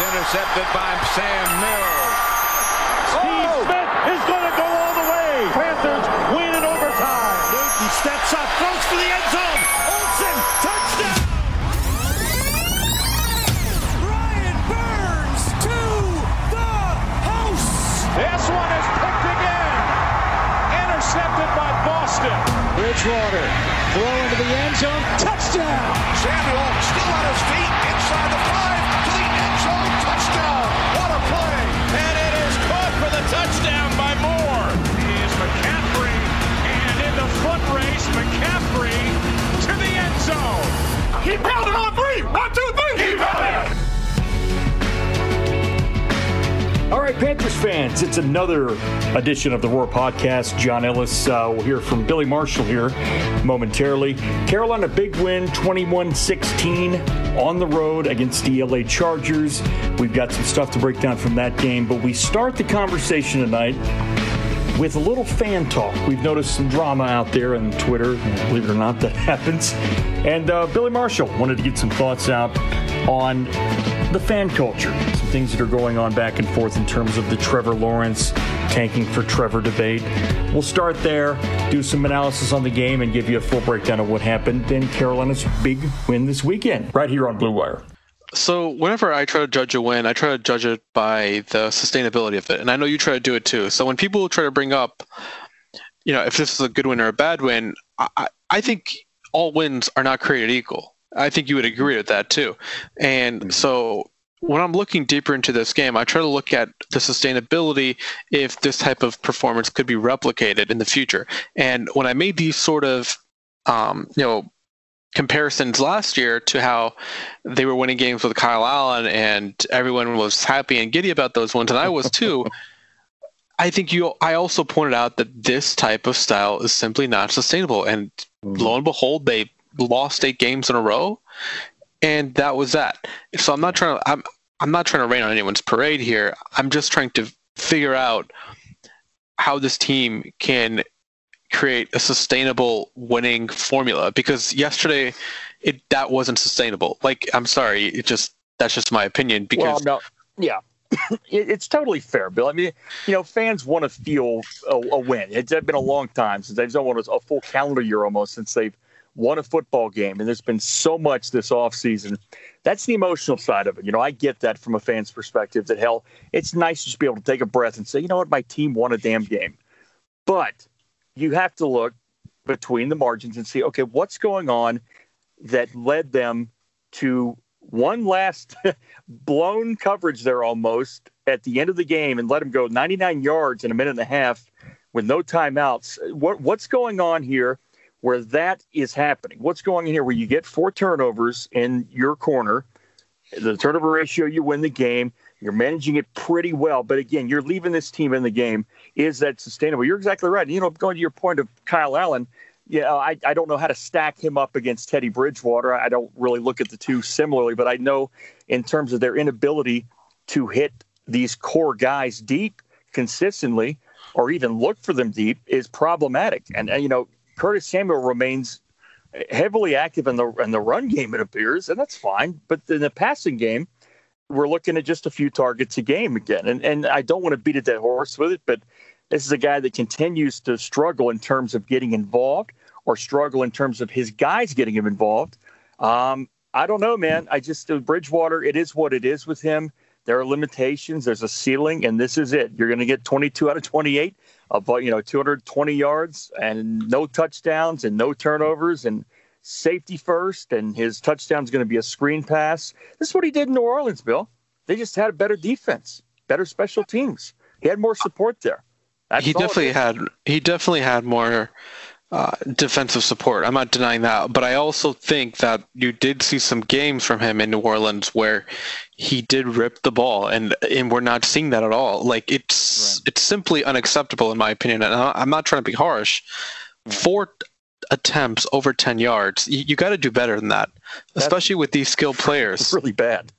Intercepted by Sam Mills. Steve oh! Smith is going to go all the way. Panthers win in overtime. Newton steps up, throws for the end zone. Olsen, touchdown. Brian Burns to the house. This one is picked again. Intercepted by Boston. Bridgewater throw into the end zone. Touchdown. Samuel still on his feet inside the five He pounded on three. One, two, three. He pounded. All right, Panthers fans, it's another edition of the Roar Podcast. John Ellis, uh, we'll hear from Billy Marshall here momentarily. Carolina big win, 21-16 on the road against the LA Chargers. We've got some stuff to break down from that game, but we start the conversation tonight with a little fan talk. We've noticed some drama out there on Twitter. Believe it or not, that happens. And uh, Billy Marshall wanted to get some thoughts out on the fan culture, some things that are going on back and forth in terms of the Trevor Lawrence tanking for Trevor debate. We'll start there, do some analysis on the game, and give you a full breakdown of what happened in Carolina's big win this weekend, right here on Blue Wire. So whenever I try to judge a win, I try to judge it by the sustainability of it, and I know you try to do it too. So when people try to bring up, you know, if this is a good win or a bad win, I, I think all wins are not created equal. I think you would agree with that too. And so when I'm looking deeper into this game, I try to look at the sustainability if this type of performance could be replicated in the future. And when I made these sort of, um, you know, comparisons last year to how they were winning games with Kyle Allen and everyone was happy and giddy about those ones, and I was too. I think you. I also pointed out that this type of style is simply not sustainable, and mm-hmm. lo and behold, they lost eight games in a row, and that was that. So I'm not trying to. I'm. I'm not trying to rain on anyone's parade here. I'm just trying to figure out how this team can create a sustainable winning formula because yesterday it that wasn't sustainable. Like I'm sorry, it just that's just my opinion because well, no, yeah. it's totally fair, Bill. I mean, you know, fans want to feel a, a win. It's been a long time since they've won a full calendar year almost since they've won a football game, and there's been so much this offseason. That's the emotional side of it. You know, I get that from a fan's perspective. That hell, it's nice to just be able to take a breath and say, you know what, my team won a damn game. But you have to look between the margins and see, okay, what's going on that led them to one last blown coverage there almost at the end of the game and let him go 99 yards in a minute and a half with no timeouts. What what's going on here where that is happening? What's going on here where you get four turnovers in your corner, the turnover ratio, you win the game. You're managing it pretty well, but again, you're leaving this team in the game. Is that sustainable? You're exactly right. You know, going to your point of Kyle Allen, yeah, I, I don't know how to stack him up against Teddy Bridgewater. I don't really look at the two similarly, but I know in terms of their inability to hit these core guys deep consistently or even look for them deep is problematic. And, and you know, Curtis Samuel remains heavily active in the in the run game, it appears, and that's fine. But in the passing game, we're looking at just a few targets a game again. And and I don't want to beat a dead horse with it, but this is a guy that continues to struggle in terms of getting involved or struggle in terms of his guys getting him involved. Um, I don't know, man. I just uh, Bridgewater. It is what it is with him. There are limitations. There's a ceiling, and this is it. You're going to get 22 out of 28, about uh, you know 220 yards and no touchdowns and no turnovers and safety first. And his touchdown is going to be a screen pass. This is what he did in New Orleans, Bill. They just had a better defense, better special teams. He had more support there. That's he definitely had. He definitely had more uh, defensive support. I'm not denying that, but I also think that you did see some games from him in New Orleans where he did rip the ball, and and we're not seeing that at all. Like it's right. it's simply unacceptable in my opinion. And I'm not trying to be harsh. Four attempts over 10 yards, you, you got to do better than that, That's especially with these skilled players. Really bad.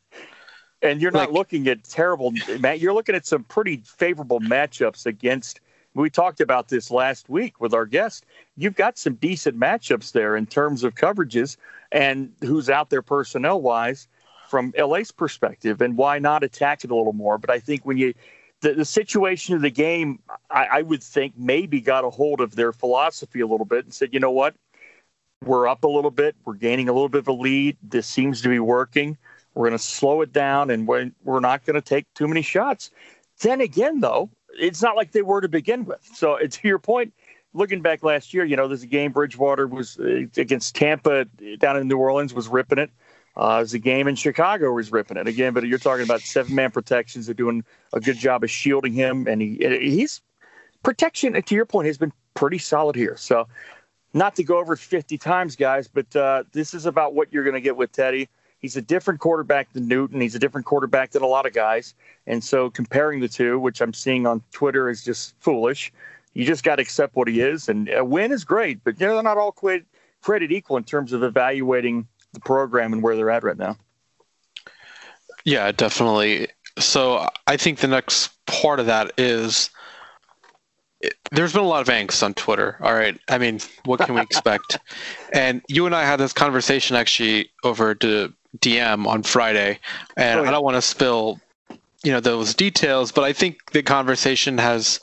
And you're not like, looking at terrible, Matt. You're looking at some pretty favorable matchups against we talked about this last week with our guest. You've got some decent matchups there in terms of coverages and who's out there personnel wise from LA's perspective, and why not attack it a little more. But I think when you the, the situation of the game, I, I would think maybe got a hold of their philosophy a little bit and said, you know what, we're up a little bit, we're gaining a little bit of a lead. This seems to be working. We're going to slow it down, and we're, we're not going to take too many shots. Then again, though, it's not like they were to begin with. So to your point, looking back last year, you know, there's a game Bridgewater was uh, against Tampa down in New Orleans was ripping it. Uh, there's a game in Chicago was ripping it again, but you're talking about seven man protections. They're doing a good job of shielding him, and he he's protection. To your point, has been pretty solid here. So, not to go over 50 times, guys, but uh, this is about what you're going to get with Teddy. He's a different quarterback than Newton. He's a different quarterback than a lot of guys. And so comparing the two, which I'm seeing on Twitter, is just foolish. You just got to accept what he is. And a win is great, but you know, they're not all created equal in terms of evaluating the program and where they're at right now. Yeah, definitely. So I think the next part of that is there's been a lot of angst on Twitter. All right. I mean, what can we expect? and you and I had this conversation actually over to DM on Friday, and oh, yeah. I don't want to spill, you know, those details, but I think the conversation has,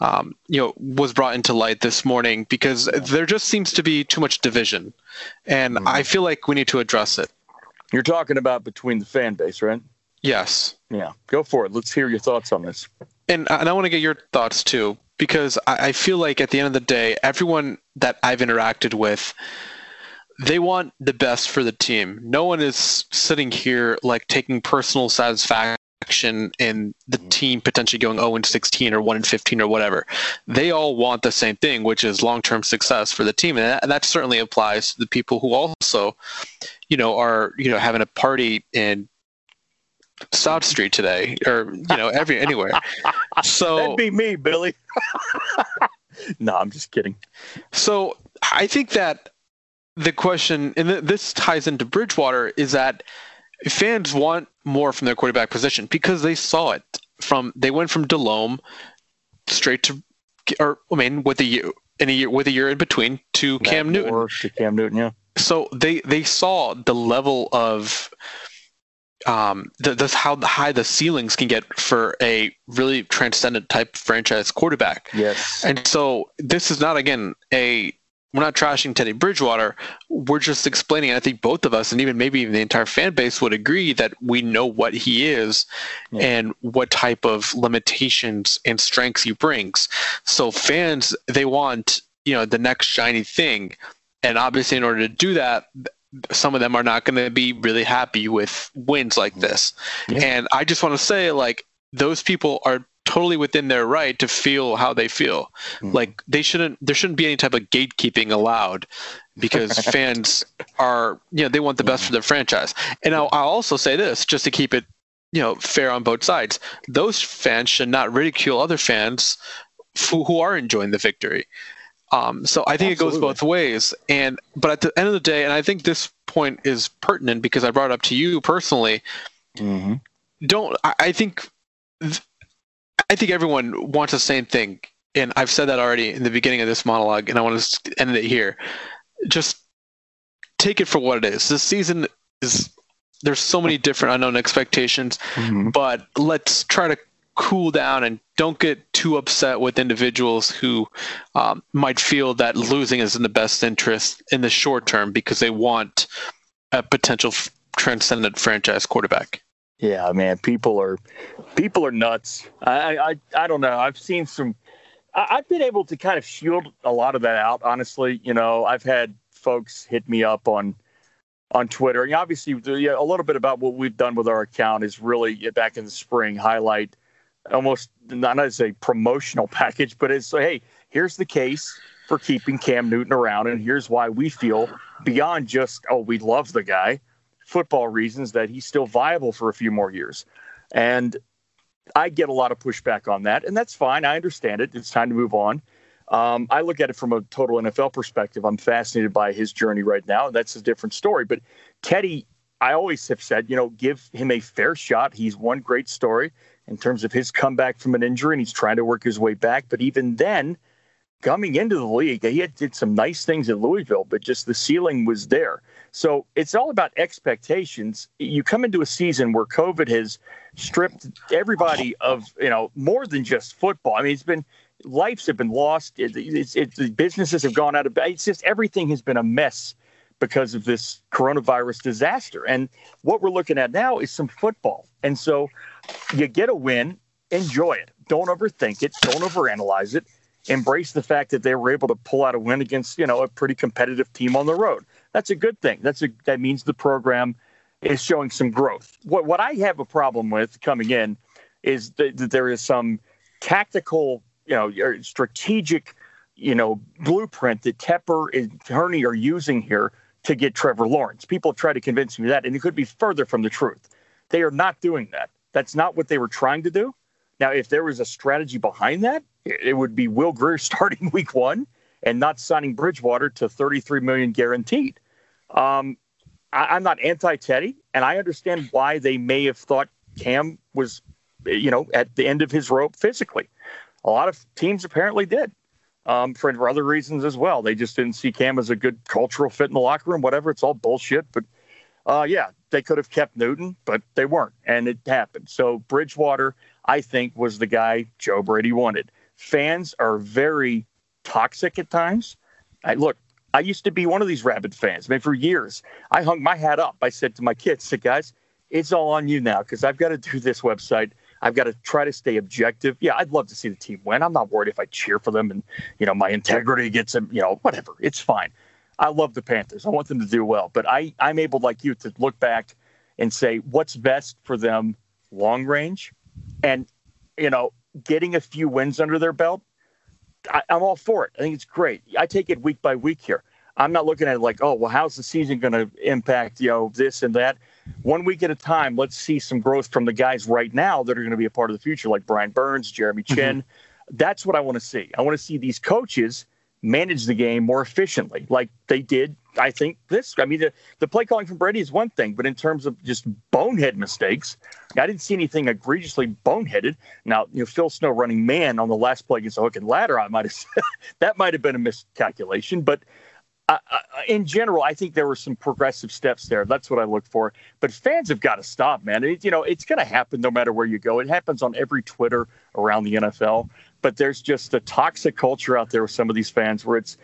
um, you know, was brought into light this morning because there just seems to be too much division, and mm-hmm. I feel like we need to address it. You're talking about between the fan base, right? Yes. Yeah. Go for it. Let's hear your thoughts on this. And and I want to get your thoughts too because I, I feel like at the end of the day, everyone that I've interacted with they want the best for the team. No one is sitting here like taking personal satisfaction in the mm-hmm. team potentially going 0 and 16 or 1 and 15 or whatever. They all want the same thing, which is long-term success for the team, and that, and that certainly applies to the people who also, you know, are you know having a party in South Street today, or you know, every anywhere. So that'd be me, Billy. no, I'm just kidding. So I think that the question, and this ties into Bridgewater, is that fans want more from their quarterback position because they saw it from they went from Delhomme straight to, or I mean, with a year in a year with a year in between to Matt Cam Newton. To Cam Newton, yeah. So they they saw the level of um, the, the how high the ceilings can get for a really transcendent type franchise quarterback. Yes. And so this is not again a we're not trashing Teddy Bridgewater. We're just explaining. I think both of us, and even maybe even the entire fan base, would agree that we know what he is yeah. and what type of limitations and strengths he brings. So fans, they want you know the next shiny thing, and obviously, in order to do that, some of them are not going to be really happy with wins like mm-hmm. this. Yeah. And I just want to say, like, those people are totally within their right to feel how they feel. Mm. Like, they shouldn't, there shouldn't be any type of gatekeeping allowed because fans are, you know, they want the best for their franchise. And I'll, I'll also say this just to keep it, you know, fair on both sides. Those fans should not ridicule other fans who, who are enjoying the victory. Um, so I think Absolutely. it goes both ways. And but at the end of the day, and I think this point is pertinent because I brought it up to you personally. Mm-hmm. Don't I, I think I think everyone wants the same thing, and I've said that already in the beginning of this monologue, and I want to end it here. Just take it for what it is. This season is there's so many different unknown expectations, mm-hmm. but let's try to cool down and don't get too upset with individuals who um, might feel that losing is in the best interest in the short term because they want a potential f- transcendent franchise quarterback. Yeah, man, people are people are nuts. I I, I don't know. I've seen some. I, I've been able to kind of shield a lot of that out. Honestly, you know, I've had folks hit me up on on Twitter. And obviously, a little bit about what we've done with our account is really back in the spring highlight almost not as a promotional package, but it's hey, here's the case for keeping Cam Newton around, and here's why we feel beyond just oh we love the guy, football reasons that he's still viable for a few more years, and I get a lot of pushback on that, and that's fine. I understand it. It's time to move on. Um, I look at it from a total NFL perspective. I'm fascinated by his journey right now. That's a different story. But Teddy, I always have said, you know, give him a fair shot. He's one great story in terms of his comeback from an injury, and he's trying to work his way back. But even then, coming into the league, he had, did some nice things at Louisville, but just the ceiling was there. So it's all about expectations. You come into a season where COVID has stripped everybody of you know more than just football. I mean, it's been lives have been lost. It, it's, it, the businesses have gone out of. It's just everything has been a mess because of this coronavirus disaster. And what we're looking at now is some football. And so you get a win, enjoy it. Don't overthink it. Don't overanalyze it. Embrace the fact that they were able to pull out a win against, you know, a pretty competitive team on the road. That's a good thing. That's a that means the program is showing some growth. What what I have a problem with coming in is that, that there is some tactical, you know, strategic, you know, blueprint that Tepper and Hurney are using here to get Trevor Lawrence. People try to convince me that, and it could be further from the truth. They are not doing that. That's not what they were trying to do. Now, if there was a strategy behind that, it would be Will Grier starting week one and not signing Bridgewater to 33 million guaranteed. Um, I, am not anti-Teddy, and I understand why they may have thought Cam was, you know, at the end of his rope physically. A lot of teams apparently did. Um, for other reasons as well. They just didn't see Cam as a good cultural fit in the locker room, whatever. It's all bullshit. But uh, yeah, they could have kept Newton, but they weren't, and it happened. So Bridgewater, I think, was the guy Joe Brady wanted. Fans are very toxic at times. I look. I used to be one of these rabid fans. I mean, for years, I hung my hat up. I said to my kids, "Said guys, it's all on you now because I've got to do this website. I've got to try to stay objective. Yeah, I'd love to see the team win. I'm not worried if I cheer for them and you know my integrity gets them. You know, whatever. It's fine. I love the Panthers. I want them to do well, but I, I'm able, like you, to look back and say what's best for them long range, and you know, getting a few wins under their belt. I, I'm all for it. I think it's great. I take it week by week here. I'm not looking at it like, oh, well, how's the season going to impact, you know, this and that. One week at a time, let's see some growth from the guys right now that are going to be a part of the future, like Brian Burns, Jeremy mm-hmm. Mm-hmm. That's what I want to see. I want to see these coaches manage the game more efficiently, like they did. I think this. I mean, the, the play calling from Brady is one thing, but in terms of just bonehead mistakes, I didn't see anything egregiously boneheaded. Now, you know, Phil Snow running man on the last play against the hook and ladder, I might have that might have been a miscalculation, but I, I, in general, I think there were some progressive steps there. That's what I look for. But fans have got to stop, man. It, you know, it's going to happen no matter where you go. It happens on every Twitter around the NFL. But there's just a toxic culture out there with some of these fans where it's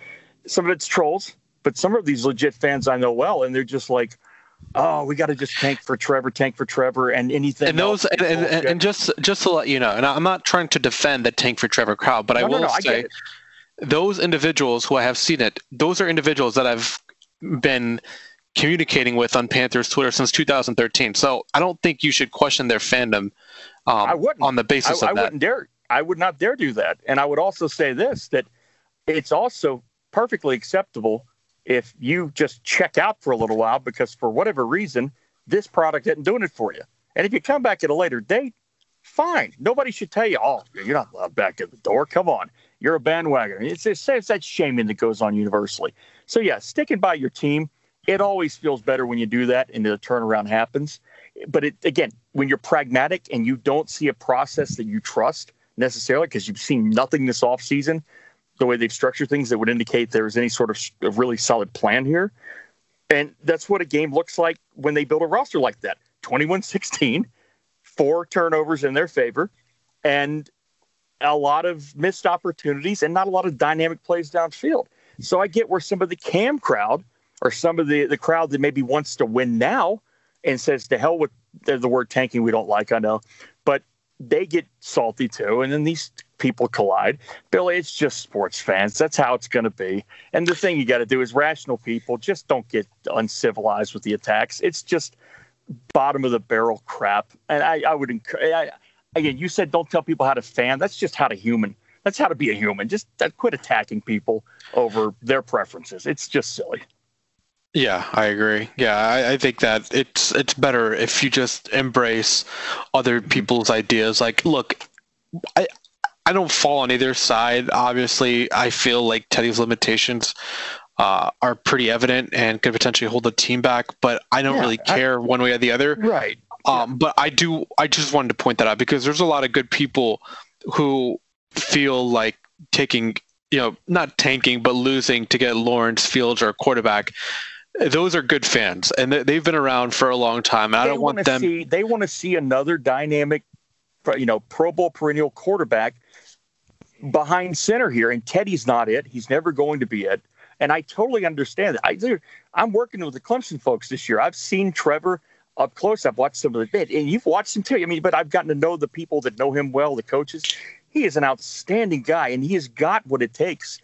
some of it's trolls, but some of these legit fans I know well, and they're just like, oh, we got to just tank for Trevor, tank for Trevor, and anything. And those, and, and, and, just just to let you know, and I'm not trying to defend the tank for Trevor crowd, but no, I will no, no, say, I those individuals who I have seen it, those are individuals that I've been communicating with on Panthers Twitter since 2013. So I don't think you should question their fandom. Um, I wouldn't on the basis I, of I that. wouldn't dare. I would not dare do that. And I would also say this that it's also perfectly acceptable if you just check out for a little while because for whatever reason this product isn't doing it for you. And if you come back at a later date, fine. Nobody should tell you, oh, you're not allowed back at the door. Come on. You're a bandwagon. It's, it's, it's that shaming that goes on universally. So, yeah, sticking by your team, it always feels better when you do that and the turnaround happens. But it, again, when you're pragmatic and you don't see a process that you trust necessarily because you've seen nothing this offseason, the way they've structured things that would indicate there's any sort of really solid plan here. And that's what a game looks like when they build a roster like that 21 16, four turnovers in their favor, and a lot of missed opportunities and not a lot of dynamic plays downfield. So I get where some of the cam crowd or some of the, the crowd that maybe wants to win now and says, to hell with the, the word tanking, we don't like, I know. But they get salty too. And then these people collide. Billy, it's just sports fans. That's how it's going to be. And the thing you got to do is rational people just don't get uncivilized with the attacks. It's just bottom of the barrel crap. And I, I would encourage, I, again, you said don't tell people how to fan. That's just how to human. That's how to be a human. Just uh, quit attacking people over their preferences. It's just silly. Yeah, I agree. Yeah, I, I, think that it's it's better if you just embrace other people's ideas. Like, look, I I don't fall on either side. Obviously, I feel like Teddy's limitations uh, are pretty evident and could potentially hold the team back. But I don't yeah, really care I, one way or the other. Right. Um, yeah. But I do. I just wanted to point that out because there's a lot of good people who feel like taking, you know, not tanking, but losing to get Lawrence Fields or a quarterback. Those are good fans, and they've been around for a long time. I don't want them. See, they want to see another dynamic, you know, Pro Bowl perennial quarterback behind center here, and Teddy's not it. He's never going to be it. And I totally understand that. I, I'm working with the Clemson folks this year. I've seen Trevor up close. I've watched some of the bit, and you've watched him too. I mean, but I've gotten to know the people that know him well, the coaches. He is an outstanding guy, and he has got what it takes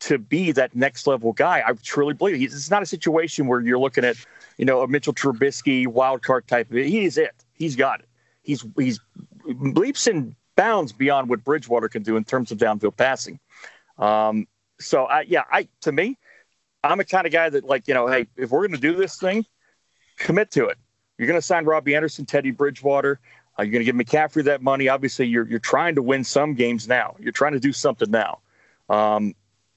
to be that next level guy. I truly believe he's, it's not a situation where you're looking at, you know, a Mitchell Trubisky wild card type it. He is it. He's got it. He's he's leaps and bounds beyond what Bridgewater can do in terms of downfield passing. Um, so I, yeah, I to me, I'm a kind of guy that like you know, hey, if we're going to do this thing, commit to it. You're going to sign Robbie Anderson, Teddy Bridgewater. Uh, you're going to give McCaffrey that money. Obviously, you're you're trying to win some games now. You're trying to do something now. Um,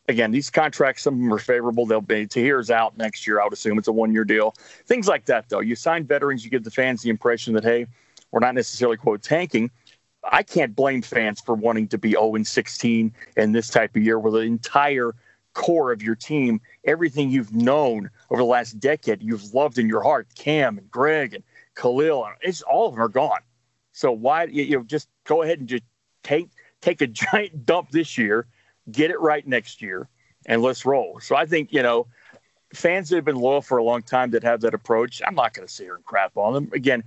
again, these contracts, some of them are favorable. They'll be Tahir's out next year. I would assume it's a one year deal. Things like that, though. You sign veterans, you give the fans the impression that hey, we're not necessarily quote tanking I can't blame fans for wanting to be 0 16 in this type of year where the entire core of your team, everything you've known over the last decade, you've loved in your heart, Cam and Greg and Khalil, it's all of them are gone. So why you know just go ahead and just take take a giant dump this year, get it right next year, and let's roll. So I think you know fans that have been loyal for a long time that have that approach, I'm not going to sit here and crap on them. Again,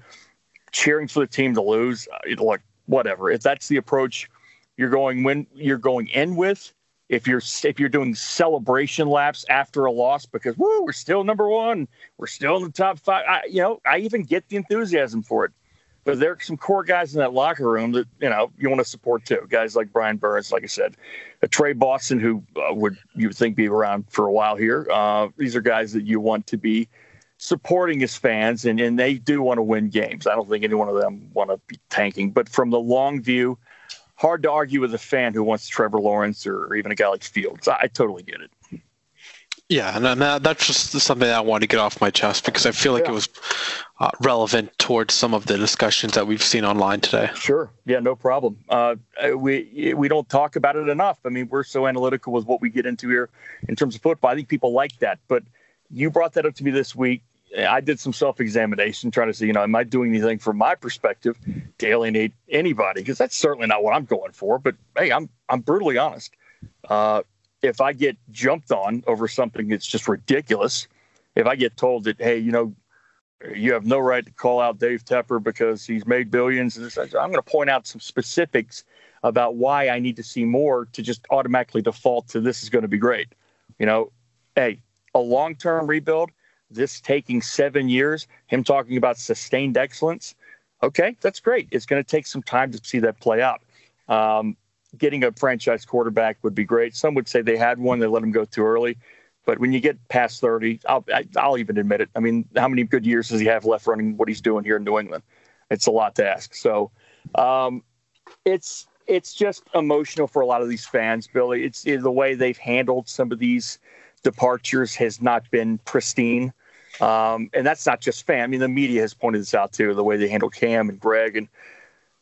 cheering for the team to lose, uh, look, whatever. If that's the approach you're going when you're going in with, if you're if you're doing celebration laps after a loss because woo, we're still number one, we're still in the top five. I, you know, I even get the enthusiasm for it. But there are some core guys in that locker room that you know you want to support too. Guys like Brian Burns, like I said, a Tre Boston, who uh, would you would think be around for a while here. Uh, these are guys that you want to be supporting his fans, and, and they do want to win games. I don't think any one of them want to be tanking. But from the long view, hard to argue with a fan who wants Trevor Lawrence or, or even a guy like Fields. I, I totally get it. Yeah, and that, that's just something I wanted to get off my chest because I feel like yeah. it was uh, relevant towards some of the discussions that we've seen online today. Sure. Yeah, no problem. Uh, we we don't talk about it enough. I mean, we're so analytical with what we get into here in terms of football. I think people like that. But you brought that up to me this week. I did some self-examination, trying to see, you know, am I doing anything from my perspective to alienate anybody? Because that's certainly not what I'm going for. But hey, I'm I'm brutally honest. Uh, if I get jumped on over something that's just ridiculous, if I get told that, hey, you know, you have no right to call out Dave Tepper because he's made billions, I'm going to point out some specifics about why I need to see more to just automatically default to this is going to be great. You know, hey, a long term rebuild, this taking seven years, him talking about sustained excellence. Okay, that's great. It's going to take some time to see that play out. Um, getting a franchise quarterback would be great. Some would say they had one, they let him go too early. But when you get past 30, I'll, I, will i will even admit it. I mean, how many good years does he have left running what he's doing here in New England? It's a lot to ask. So um, it's it's just emotional for a lot of these fans, Billy. It's, it's the way they've handled some of these departures has not been pristine. Um, and that's not just fan. I mean, the media has pointed this out too, the way they handle Cam and Greg and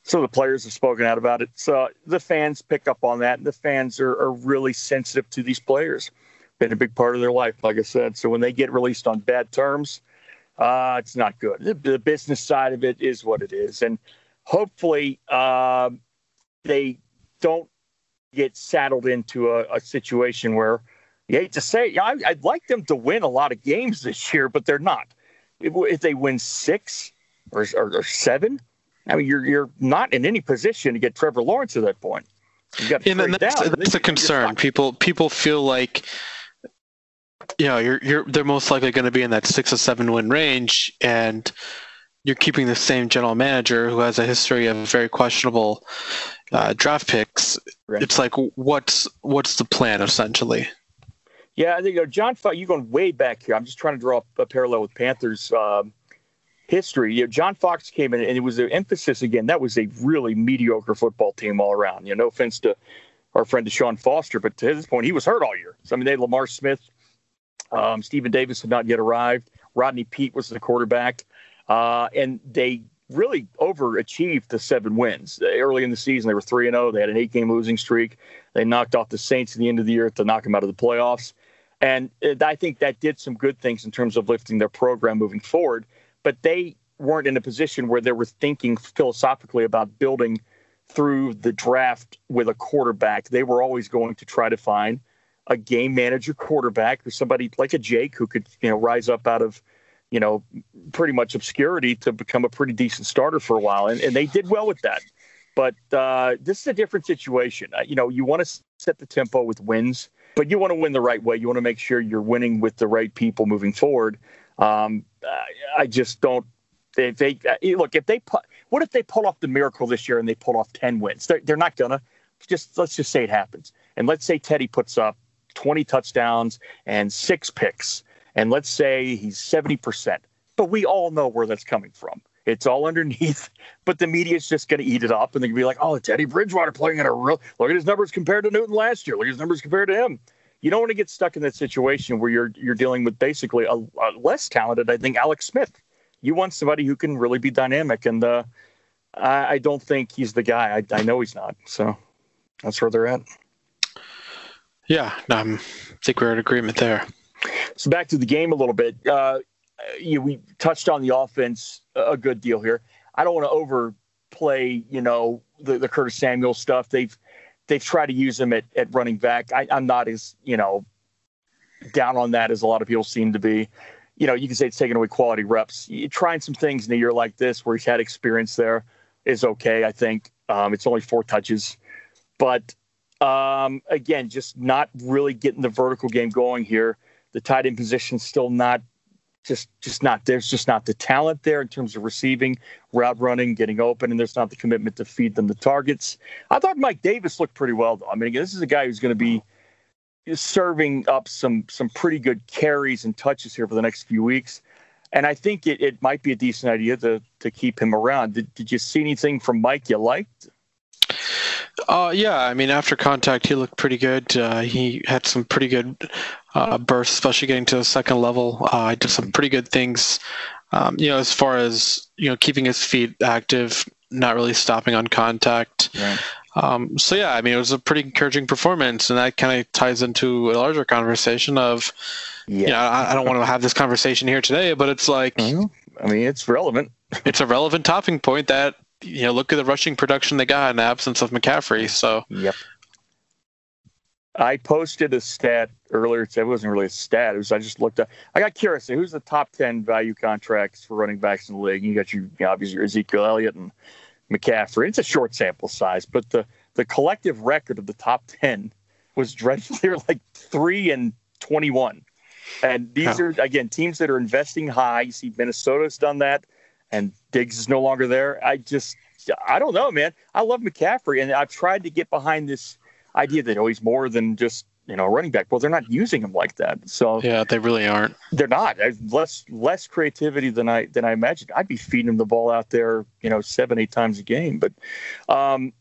some of the players have spoken out about it. So the fans pick up on that, and the fans are, are really sensitive to these players. Been a big part of their life, like I said. So when they get released on bad terms, uh, it's not good. The, the, business side of it is what it is, and hopefully uh, they don't get saddled into a, a, situation where you hate to say, I, I'd like them to win a lot of games this year, but they're not. If, if they win six or, or, or seven, I mean, you're you're not in any position to get Trevor Lawrence at that point. You got to and that's, down. that's a concern. People people feel like you know you're you're they're most likely going to be in that six or seven win range, and you're keeping the same general manager who has a history of very questionable uh, draft picks. Right. It's like what's what's the plan essentially? Yeah, I think you know, John. Fox, you're going way back here. I'm just trying to draw a parallel with Panthers. Um, history. You know, John Fox came in, and it was an emphasis again. That was a really mediocre football team all around. You know, no offense to our friend Deshaun Foster, but to his point, he was hurt all year. So I mean, they had Lamar Smith, um, Stephen Davis had not yet arrived. Rodney Peete was the quarterback, uh, and they really overachieved to seven wins early in the season. They were three and zero. Oh. They had an eight-game losing streak. They knocked off the Saints at the end of the year to knock them out of the playoffs. And uh, I think that did some good things in terms of lifting their program moving forward but they weren't in a position where they were thinking philosophically about building through the draft with a quarterback. They were always going to try to find a game manager quarterback or somebody like a Jake who could, you know, rise up out of, you know, pretty much obscurity to become a pretty decent starter for a while. And, and they did well with that. But uh, this is a different situation. Uh, you know, you want to set the tempo with wins, but you want to win the right way. You want to make sure you're winning with the right people moving forward. Um, I just don't. They, they uh, look if they. What if they pull off the miracle this year and they pull off ten wins? They're, they're not gonna. Just let's just say it happens, and let's say Teddy puts up twenty touchdowns and six picks, and let's say he's seventy percent. But we all know where that's coming from. It's all underneath, but the media is just going to eat it up, and they're going to be like, "Oh, Teddy Bridgewater playing at a real. Look at his numbers compared to Newton last year. Look at his numbers compared to him." you don't want to get stuck in that situation where you're you're dealing with basically a, a less talented, I think, Alex Smith. You want somebody who can really be dynamic, and uh, I, I, don't think he's the guy. I, I, know he's not. So that's where they're at. Yeah, um, I think we're in agreement there. So back to the game a little bit. Uh, you, we touched on the offense a good deal here. I don't want to overplay, you know, the, the Curtis Samuel stuff. They've they've tried to use him at, at running back. I, I'm not as, you know, down on that as a lot of people seem to be. You know, you can say it's taking away quality reps. You, trying some things in a year like this where he's had experience there is okay, I think. Um, it's only four touches. But um, again, just not really getting the vertical game going here. The tight end position still not just just not there's just not the talent there in terms of receiving, route running, getting open, and there's not the commitment to feed them the targets. I thought Mike Davis looked pretty well though. I mean, again, this is a guy who's going to be serving up some some pretty good carries and touches here for the next few weeks. And I think it, it might be a decent idea to to keep him around. Did, did you see anything from Mike you liked? Uh, yeah, I mean, after contact, he looked pretty good. Uh, he had some pretty good uh, bursts, especially getting to the second level. Uh, did some pretty good things, um, you know, as far as you know, keeping his feet active, not really stopping on contact. Right. Um, so yeah, I mean, it was a pretty encouraging performance, and that kind of ties into a larger conversation of, Yeah. you know, I, I don't want to have this conversation here today, but it's like Well, I mean, it's relevant. it's a relevant topping point that you know, look at the rushing production they got in the absence of McCaffrey. So Yep. I posted a stat earlier. It wasn't really a stat. It was I just looked up. I got curious. Who's the top ten value contracts for running backs in the league? You got your you know, obviously your Ezekiel Elliott and McCaffrey. It's a short sample size, but the the collective record of the top ten was dreadful. They were like three and twenty one. And these are again teams that are investing high. You see Minnesota's done that, and Diggs is no longer there. I just I don't know, man. I love McCaffrey, and I've tried to get behind this idea that oh he's more than just you know a running back. Well, they're not using him like that, so yeah, they really aren't. they're not. Less less creativity than I than I imagined. I'd be feeding him the ball out there, you know, seven eight times a game. But um,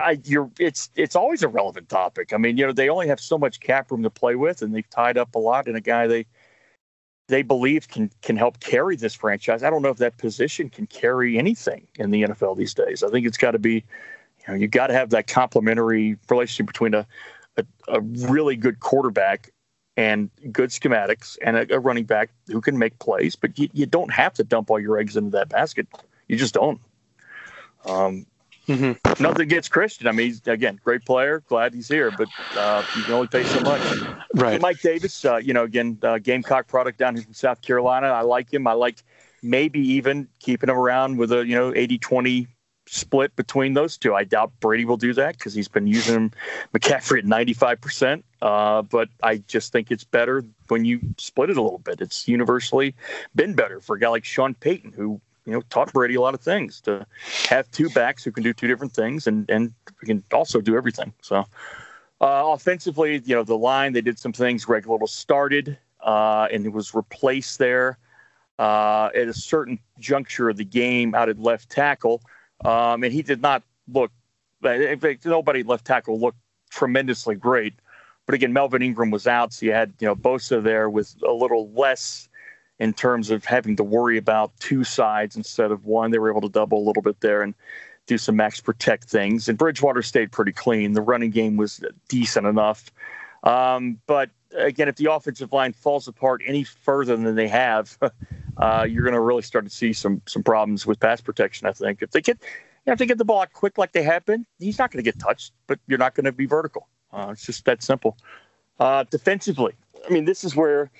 I, you're it's it's always a relevant topic. I mean, you know, they only have so much cap room to play with, and they've tied up a lot in a guy they they believe can can help carry this franchise. I don't know if that position can carry anything in the NFL these days. I think it's got to be, you know, you got to have that complementary relationship between a, a a really good quarterback and good schematics and a, a running back who can make plays, but you, you don't have to dump all your eggs into that basket. You just don't. Um, Mhm. Nothing against Christian. I mean, he's, again, great player. Glad he's here, but uh, you can only pay so much. Right. Mike Davis, uh, you know, again, uh, Gamecock product down here from South Carolina. I like him. I like maybe even keeping him around with a, you know, 80 20 split between those two. I doubt Brady will do that because he's been using him, McCaffrey at 95%. Uh, but I just think it's better when you split it a little bit. It's universally been better for a guy like Sean Payton, who, you know, taught Brady a lot of things to have two backs who can do two different things and, and can also do everything. So, uh, offensively, you know, the line, they did some things. Greg Little started uh, and it was replaced there uh, at a certain juncture of the game out at left tackle. Um, and he did not look, in fact, nobody left tackle looked tremendously great. But again, Melvin Ingram was out, so you had you know Bosa there with a little less in terms of having to worry about two sides instead of one. They were able to double a little bit there and do some max protect things. And Bridgewater stayed pretty clean. The running game was decent enough. Um, but again, if the offensive line falls apart any further than they have, uh, you're going to really start to see some some problems with pass protection. I think if they get you know, if they get the ball out quick like they have been, he's not going to get touched, but you're not going to be vertical. Uh, it's just that simple. Uh, defensively, I mean, this is where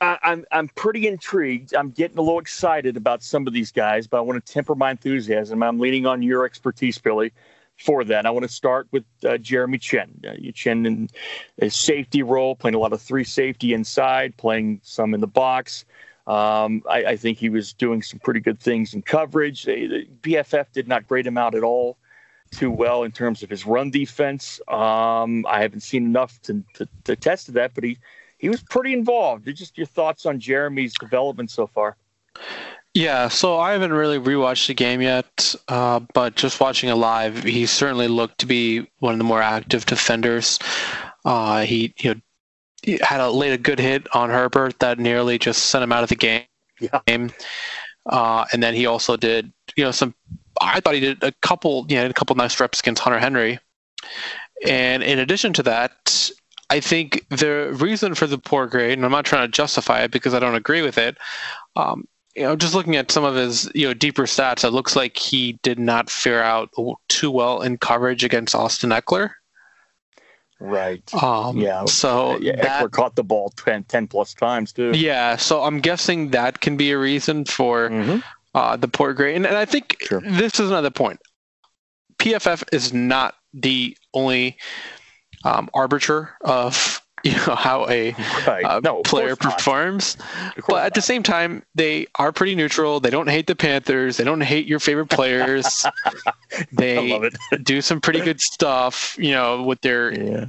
I, I'm I'm pretty intrigued. I'm getting a little excited about some of these guys, but I want to temper my enthusiasm. I'm leaning on your expertise, Billy, for that. I want to start with uh, Jeremy Chinn. Uh, Chinn in a safety role, playing a lot of three safety inside, playing some in the box. Um, I, I think he was doing some pretty good things in coverage. They, the PFF did not grade him out at all too well in terms of his run defense. Um, I haven't seen enough to, to, to test that, but he, he was pretty involved. Just your thoughts on Jeremy's development so far? Yeah, so I haven't really rewatched the game yet, uh, but just watching it live, he certainly looked to be one of the more active defenders. Uh, he, you know, he had a laid a good hit on Herbert that nearly just sent him out of the game. Yeah. Uh, and then he also did, you know, some. I thought he did a couple, you know, a couple nice reps against Hunter Henry. And in addition to that, I think the reason for the poor grade, and I'm not trying to justify it because I don't agree with it. Um, you know, just looking at some of his, you know, deeper stats, it looks like he did not fare out too well in coverage against Austin Ekeler. Right. Um, Yeah. So yeah, that, Eckler caught the ball 10, 10 plus times too. yeah. So I'm guessing that can be a reason for Mhm. uh, the poor grade. And, and I think Sure. this is another point. PFF is not the only um, arbiter of you know how a Right. uh, no, player performs. But at the same time, they are pretty neutral. They don't hate the Panthers. They don't hate your favorite players. They do some pretty good stuff, you know, with their Yeah.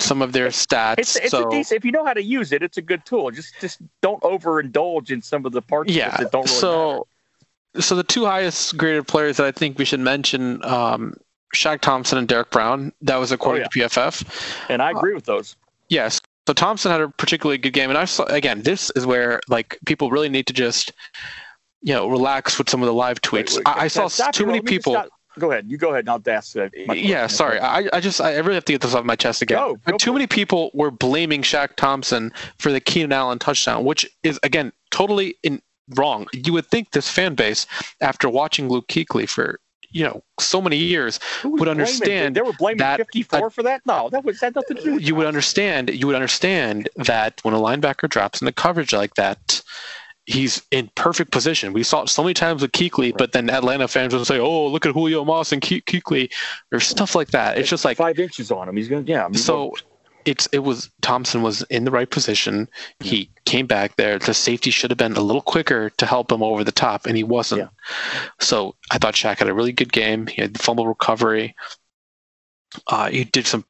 some of their stats. It's, it's so a decent, if you know how to use it, it's a good tool. Just just don't overindulge in some of the parts yeah. that don't really so so the two highest graded players that I think we should mention um, Shaq Thompson and Derrick Brown. That was according Oh, yeah. to PFF. And I agree with those. Yes. So Thompson had a particularly good game, and I saw again. This is where like people really need to just, you know, relax with some of the live tweets. Wait, wait, I, I saw stop too many let me just people. Go ahead. You go ahead, and I'll. Uh, Yeah, sorry. I, I just I really have to get this off my chest again. Go, go too many people were blaming Shaq Thompson for the Keenan Allen touchdown, which is again totally in, wrong. You would think this fan base, after watching Luke Kuechly for you know so many years, would blaming- understand They were blaming that 54 for that. No, that was that nothing to do. with you would understand you would understand that when a linebacker drops into coverage like that he's in perfect position we saw it so many times with Kuechly, but then Atlanta fans would say oh look at Julio Moss and Ke- Kuechly or stuff like that it's just like five inches on him. He's gonna. Yeah. I mean, so it's it was Thompson was in the right position. He came back there. The safety should have been a little quicker to help him over the top, and he wasn't. Yeah. So I thought Shaq had a really good game. He had the fumble recovery. Uh, he did some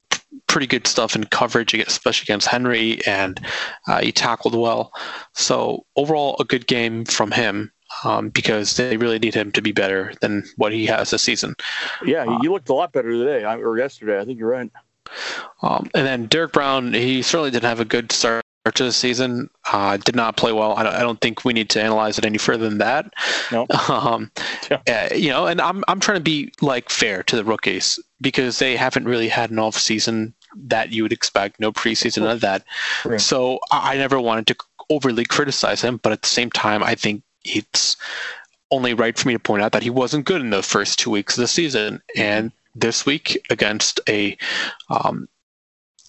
pretty good stuff in coverage, especially against Henry, and uh, he tackled well. So overall, a good game from him. Um, because they really need him to be better than what he has this season. yeah, uh, he, he looked a lot better today or yesterday. I think you're right. Um, and then Derrick Brown, he certainly didn't have a good start to the season. Uh, did not play well. I don't, I don't think we need to analyze it any further than that. No. Um, Yeah. uh, you know, and I'm I'm trying to be like fair to the rookies because they haven't really had an off season that you would expect. No preseason, none of that. Right. So I I never wanted to overly criticize him, but at the same time, I think it's only right for me to point out that he wasn't good in the first two weeks of the season, and this week against a um,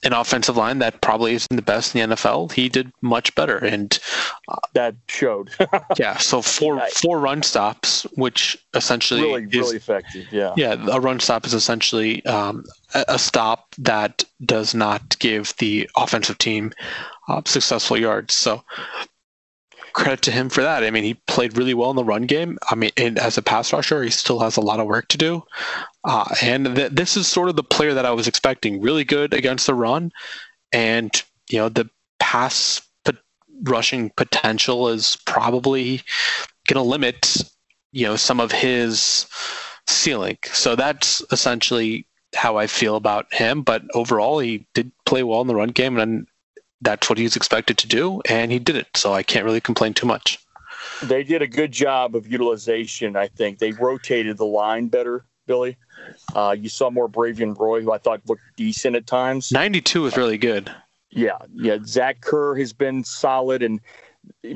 an offensive line that probably isn't the best in the NFL, he did much better. And That showed. yeah, so four four run stops, which essentially really, is really effective. Yeah. yeah, a run stop is essentially um, a, a stop that does not give the offensive team uh, successful yards. So credit to him for that. I mean, he played really well in the run game. I mean, and as a pass rusher, he still has a lot of work to do. Uh, and th- this is sort of the player that I was expecting. Really good against the run, and you know the pass pot- rushing potential is probably going to limit you know some of his ceiling. So that's essentially how I feel about him. But overall, he did play well in the run game, and that's what he's expected to do, and he did it. So I can't really complain too much. They did a good job of utilization. I think they rotated the line better. Billy, uh, you saw more Bravvion Roy, who I thought looked decent at times. 92 was really good. Yeah, yeah. Zach Kerr has been solid, and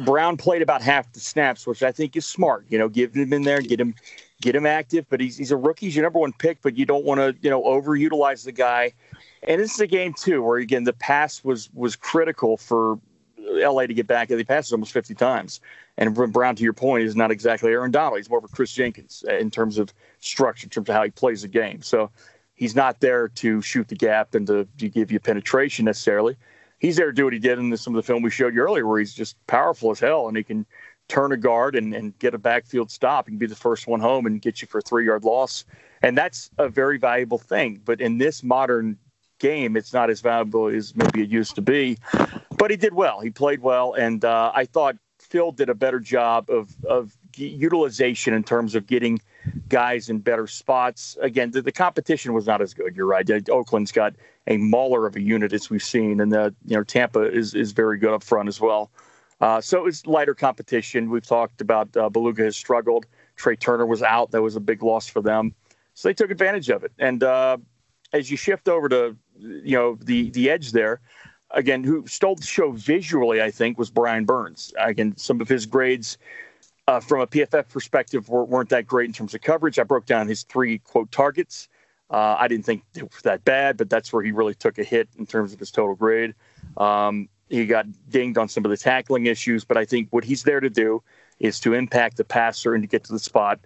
Brown played about half the snaps, which I think is smart. You know, give him in there, get him, get him active. But he's he's a rookie, he's your number one pick, but you don't want to you know overutilize the guy. And this is a game too where again the pass was was critical for LA to get back. They passed almost 50 times. And Brown, to your point, is not exactly Aaron Donald. He's more of a Kris Jenkins uh, in terms of structure, in terms of how he plays the game. So he's not there to shoot the gap and to, to give you penetration necessarily. He's there to do what he did in some of the film we showed you earlier, where he's just powerful as hell and he can turn a guard and, and get a backfield stop. Can be the first one home and get you for a three yard loss. And that's a very valuable thing. But in this modern game, it's not as valuable as maybe it used to be. But he did well. He played well. And uh, I thought Phil did a better job of, of utilization in terms of getting guys in better spots. Again, the, the competition was not as good. You're right. Oakland's got a mauler of a unit as we've seen, and the you know Tampa is is very good up front as well. Uh, so it's lighter competition. We've talked about uh, Bulaga has struggled. Trai Turner was out. That was a big loss for them. So they took advantage of it. And uh, as you shift over to you know the the edge there, again, who stole the show visually, I think, was Brian Burns. Again, some of his grades uh, from a PFF perspective were, weren't that great in terms of coverage. I broke down his three quote targets. Uh, I didn't think it was that bad, but that's where he really took a hit in terms of his total grade. Um, he got dinged on some of the tackling issues, but I think what he's there to do is to impact the passer and to get to the spot.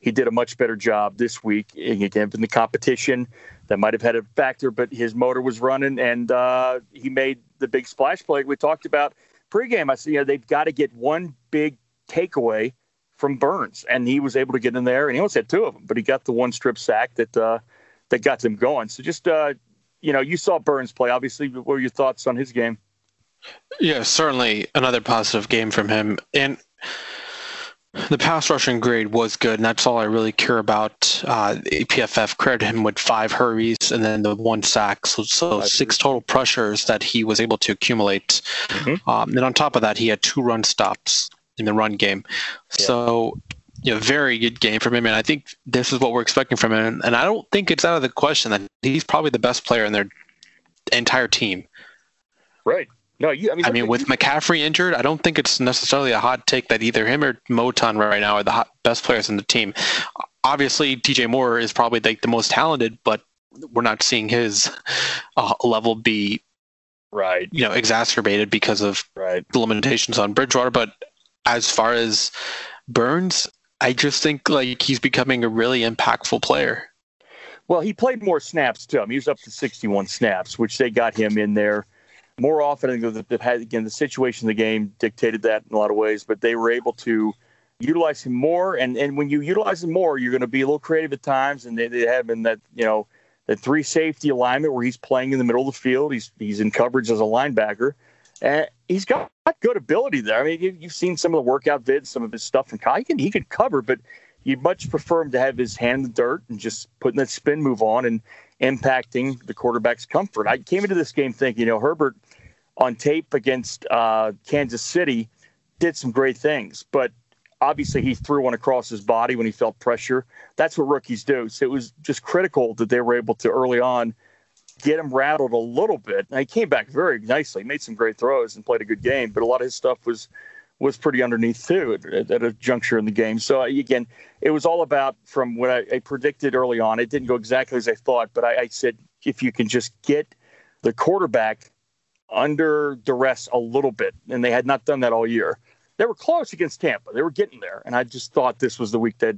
He did a much better job this week. Again, in the competition, that might have had a factor, but his motor was running and uh, he made the big splash play we talked about pregame. I said, you know, they've got to get one big takeaway from Burns, and he was able to get in there, and he almost had two of them, but he got the one strip sack that uh, that got them going. So just uh, you know, you saw Burns play. Obviously, what were your thoughts on his game? Yeah, certainly another positive game from him. And The pass rushing grade was good, and that's all I really care about. Uh, PFF credited him with five hurries and then the one sack, so, so six total pressures that he was able to accumulate. Mm-hmm. Um, and on top of that, he had two run stops in the run game. Yeah. So, you know, very good game from him, and I think this is what we're expecting from him. And I don't think it's out of the question that he's probably the best player in their entire team. Right. No, you, I mean, I mean, with McCaffrey injured, I don't think it's necessarily a hot take that either him or Moton right now are the hot, best players in the team. Obviously, DJ Moore is probably like the most talented, but we're not seeing his uh, level be right, you know, exacerbated because of right. the limitations on Bridgewater. But as far as Burns, I just think like he's becoming a really impactful player. Well, he played more snaps too. I mean, he was up to 61 snaps, which they got him in there more often, again the situation of the game dictated that in a lot of ways, but they were able to utilize him more. And and when you utilize him more, you're going to be a little creative at times. And they, they have in that you know that three safety alignment where he's playing in the middle of the field. He's he's in coverage as a linebacker. And he's got good ability there. I mean, you, have seen some of the workout vids, some of his stuff from college. He can, he can cover, but you'd much prefer him to have his hand in the dirt and just putting that spin move on and impacting the quarterback's comfort. I came into this game thinking, you know, Herbert on tape against uh, Kansas City did some great things, but obviously he threw one across his body when he felt pressure. That's what rookies do. So it was just critical that they were able to early on get him rattled a little bit. And he came back very nicely, made some great throws and played a good game, but a lot of his stuff was was pretty underneath too at, at a juncture in the game. So uh, again, it was all about from what I, I, predicted early on. It didn't go exactly as I thought, but I, I said if you can just get the quarterback under duress a little bit, and they had not done that all year. They were close against Tampa. They were getting there, and I just thought this was the week that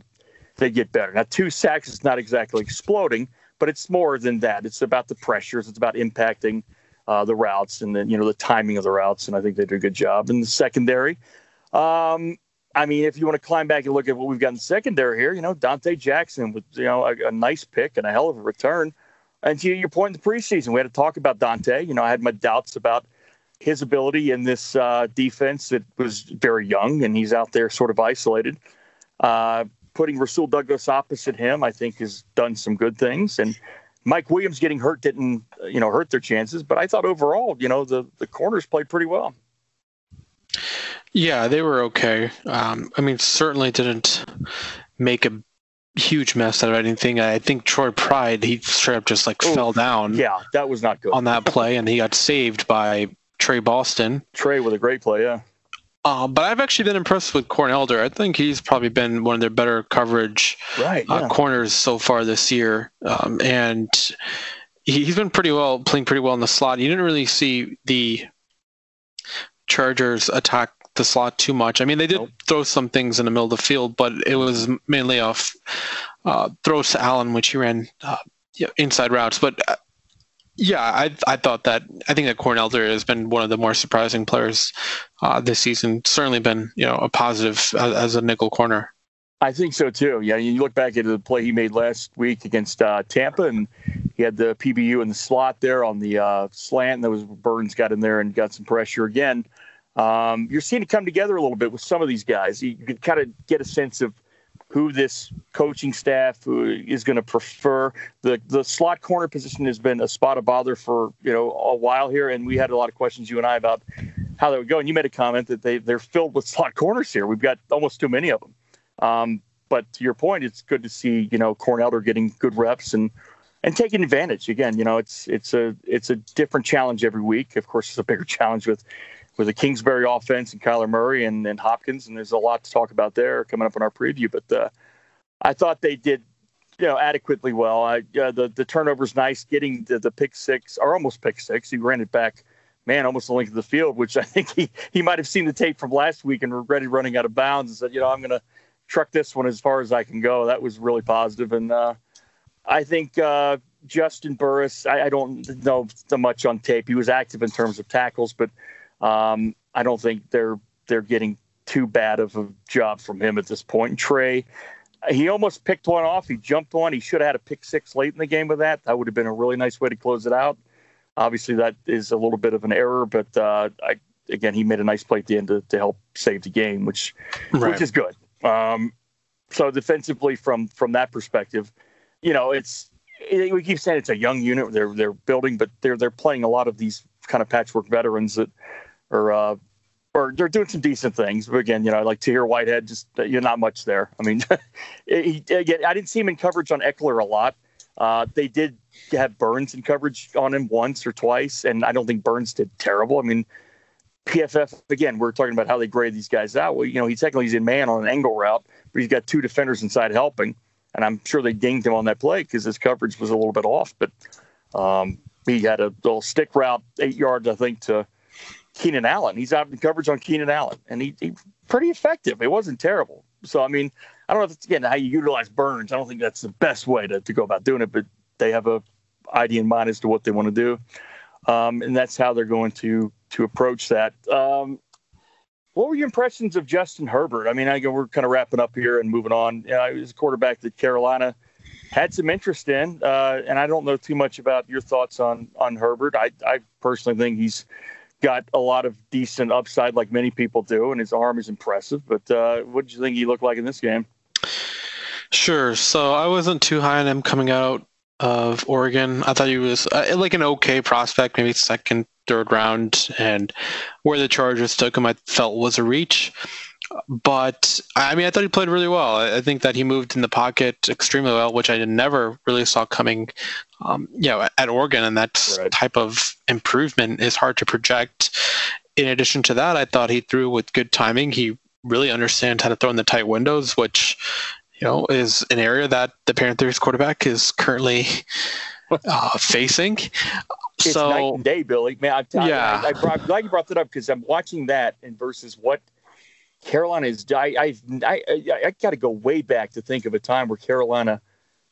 they get better. Now, two sacks is not exactly exploding, but it's more than that. It's about the pressures. It's about impacting uh, the routes and then you know the timing of the routes, and I think they did a good job in the secondary. Um, I mean, if you want to climb back and look at what we've got in secondary here, you know, Donte Jackson with you know a, a nice pick and a hell of a return. And to your point in the preseason, we had to talk about Donte. You know, I had my doubts about his ability in this uh, defense that was very young, and he's out there sort of isolated. Uh, putting Rasul Douglas opposite him, I think, has done some good things. And Mike Williams getting hurt didn't, you know, hurt their chances. But I thought overall, you know, the the corners played pretty well. Yeah, they were okay. Um, I mean, certainly didn't make a huge mess out of anything. I think Troy Pride, he straight up just like Ooh, fell down. Yeah, that was not good on that play, and he got saved by Tre Boston. Tre with a great play, yeah. Uh, but I've actually been impressed with Corn Elder. I think he's probably been one of their better coverage right, uh, yeah. uh, corners so far this year, um, and he, has been pretty well playing pretty well in the slot. You didn't really see the Chargers attack the slot too much. I mean, they did nope. throw some things in the middle of the field, but it was mainly off uh, throws to Allen, which he ran uh, inside routes. But uh, yeah, I I thought that I think that Corn Elder has been one of the more surprising players uh, this season. Certainly been you know a positive as, as, a nickel corner. I think so too. Yeah, you look back at the play he made last week against uh, Tampa, and he had the PBU in the slot there on the uh, slant. And there was Burns got in there and got some pressure again. Um, you're seeing it come together a little bit with some of these guys. You, you can kind of get a sense of who this coaching staff is going to prefer. The the slot corner position has been a spot of bother for you know a while here, and we had a lot of questions you and I about how that would go. And you made a comment that they they're filled with slot corners here. We've got almost too many of them. Um, but to your point, it's good to see you know Corn Elder getting good reps and and taking advantage. Again, you know it's it's a it's a different challenge every week. Of course, it's a bigger challenge with with the Kingsbury offense and Kyler Murray and, and Hopkins, and there's a lot to talk about there coming up in our preview. But uh, I thought they did, you know, adequately well. I, uh, the the turnover's nice, getting the, the pick six or almost pick six. He ran it back, man, almost the length of the field, which I think he he might have seen the tape from last week and regretted running out of bounds and said, you know, I'm going to truck this one as far as I can go. That was really positive, and uh, I think. Uh, Juston Burris, I, I don't know so much on tape. He was active in terms of tackles, but um, I don't think they're they're getting too bad of a job from him at this point. And Tre, he almost picked one off. He jumped one. He should have had a pick six late in the game with that. That would have been a really nice way to close it out. Obviously, that is a little bit of an error, but uh, I, again, he made a nice play at the end to, to help save the game, which right. which is good. Um, so defensively, from from that perspective, you know, it's it, we keep saying it's a young unit they're they're building, but they're they're playing a lot of these kind of patchwork veterans that are. Uh, or they're doing some decent things, but again, you know, I like to hear Whitehead, just you're not much there. I mean, he, again, I didn't see him in coverage on Ekeler a lot. Uh, they did have Burns in coverage on him once or twice, and I don't think Burns did terrible. I mean, PFF again, we're talking about how they grade these guys out. Well, you know, he technically he's in man on an angle route, but he's got two defenders inside helping, and I'm sure they dinged him on that play because his coverage was a little bit off. But um, he had a little stick route, eight yards, I think, to Keenan Allen. He's out in coverage on Keenan Allen, and he, he pretty effective. It wasn't terrible. So I mean, I don't know if it's again how you utilize Burns. I don't think that's the best way to, to go about doing it, but they have a idea in mind as to what they want to do, um, and that's how they're going to to approach that. Um, what were your impressions of Justin Herbert? I mean, I we're kind of wrapping up here and moving on. You know, he was a quarterback that Carolina had some interest in, uh, and I don't know too much about your thoughts on on Herbert. I I personally think he's got a lot of decent upside, like many people do, and his arm is impressive. But uh, what did you think he looked like in this game? Sure. So I wasn't too high on him coming out of Oregon. I thought he was uh, like an okay prospect, maybe second, third round, and where the Chargers took him, I felt was a reach. But I mean, I thought he played really well. I think that he moved in the pocket extremely well, which I never really saw coming. Um, you know, at Oregon, and that right. type of improvement is hard to project. In addition to that, I thought he threw with good timing. He really understands how to throw in the tight windows, which you know, is an area that the Panthers quarterback is currently uh, facing. It's so, night and day, Billy. Man, I'm, yeah. I, I, I, I'm glad you brought that up because I'm watching that and versus what Carolina is. I I I, I got to go way back to think of a time where Carolina.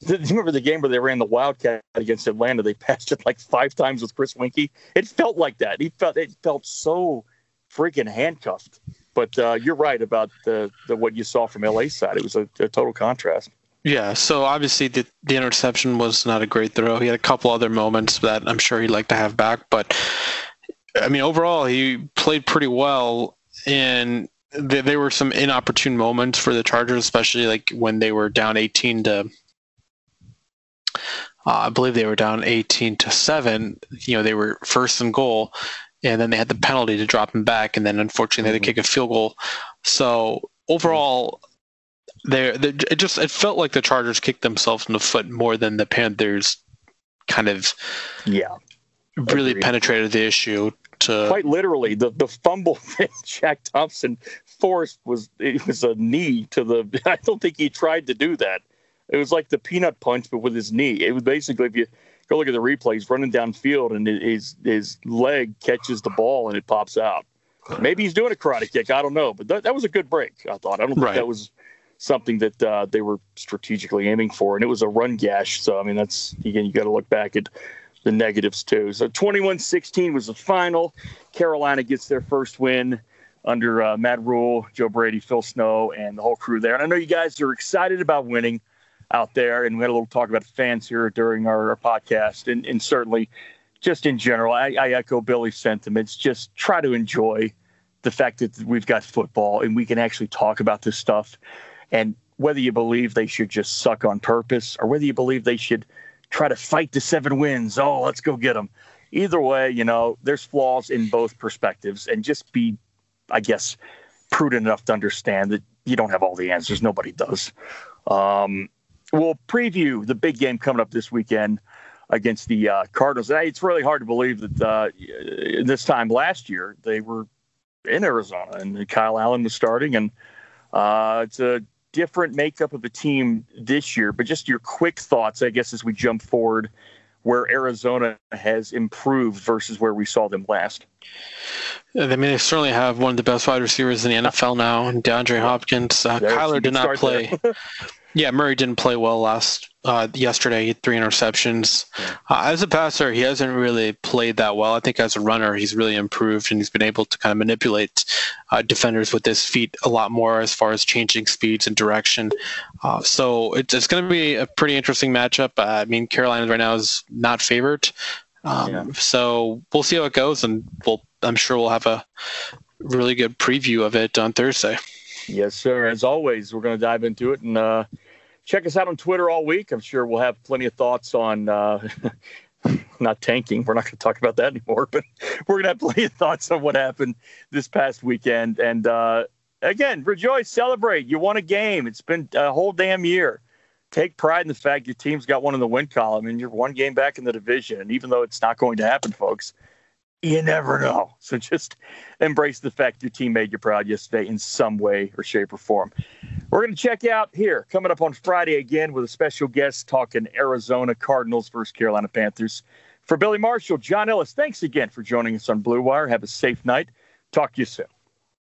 Do you remember the game where they ran the Wildcat against Atlanta? They passed it like five times with Chris Weinke. It felt like that. He felt it felt so freaking handcuffed. But uh, you're right about the, the what you saw from LA side. It was a, a total contrast. Yeah, so obviously the, the interception was not a great throw. He had a couple other moments that I'm sure he'd like to have back, but I mean overall he played pretty well and there, there were some inopportune moments for the Chargers, especially like when they were down 18 to uh, I believe they were down 18 to 7. You know, they were first and goal and then they had the penalty to drop him back, and then unfortunately they had to mm-hmm. kick a field goal. So overall, they it just it felt like the Chargers kicked themselves in the foot more than the Panthers kind of yeah really Agreed. penetrated the issue. To quite literally, the the fumble that Shaq Thompson forced was it was a knee to the. I don't think he tried to do that. It was like the peanut punch, but with his knee. It was basically if you go look at the replay. He's running downfield and his his leg catches the ball and it pops out. Maybe he's doing a karate kick. I don't know, but that, that was a good break. I thought. I don't think right. that was something that uh, they were strategically aiming for, and it was a run gash. So I mean, that's again, you got to look back at the negatives too. So 21-16 was the final. Carolina gets their first win under uh, Matt Rhule, Joe Brady, Phil Snow, and the whole crew there. And I know you guys are excited about winning out there. And we had a little talk about fans here during our, our podcast, and, and, certainly just in general, I, I echo Billy's sentiments. Just try to enjoy the fact that we've got football and we can actually talk about this stuff. And whether you believe they should just suck on purpose or whether you believe they should try to fight the seven wins, oh, let's go get them. Either way, you know, there's flaws in both perspectives, and just be, I guess, prudent enough to understand that you don't have all the answers. Nobody does. Um, we'll preview the big game coming up this weekend against the uh, Cardinals. It's really hard to believe that uh, this time last year they were in Arizona and Kyle Allen was starting, and uh, it's a different makeup of the team this year. But just your quick thoughts, I guess, as we jump forward, where Arizona has improved versus where we saw them last. I mean, they certainly have one of the best wide receivers in the NFL now, and DeAndre Hopkins. Uh, Kyler did not play. Yeah, Murray didn't play well last uh, yesterday. He had three interceptions. Uh, as a passer, he hasn't really played that well. I think as a runner, he's really improved and he's been able to kind of manipulate uh, defenders with his feet a lot more as far as changing speeds and direction. Uh, so it's, it's going to be a pretty interesting matchup. I mean, Carolina right now is not favored. Um, yeah. So we'll see how it goes, and we'll, I'm sure we'll have a really good preview of it on Thursday. Yes, sir. As always, we're going to dive into it and uh, check us out on Twitter all week. I'm sure we'll have plenty of thoughts on uh, not tanking. We're not going to talk about that anymore, but we're going to have plenty of thoughts on what happened this past weekend. And uh, again, rejoice, celebrate. You won a game. It's been a whole damn year. Take pride in the fact your team's got one in the win column and you're one game back in the division. And even though it's not going to happen, folks, you never know. So just embrace the fact your team made you proud yesterday in some way or shape or form. We're going to check out here coming up on Friday again with a special guest talking Arizona Cardinals versus Carolina Panthers. For Billy Marshall, John Ellis, thanks again for joining us on Blue Wire. Have a safe night. Talk to you soon.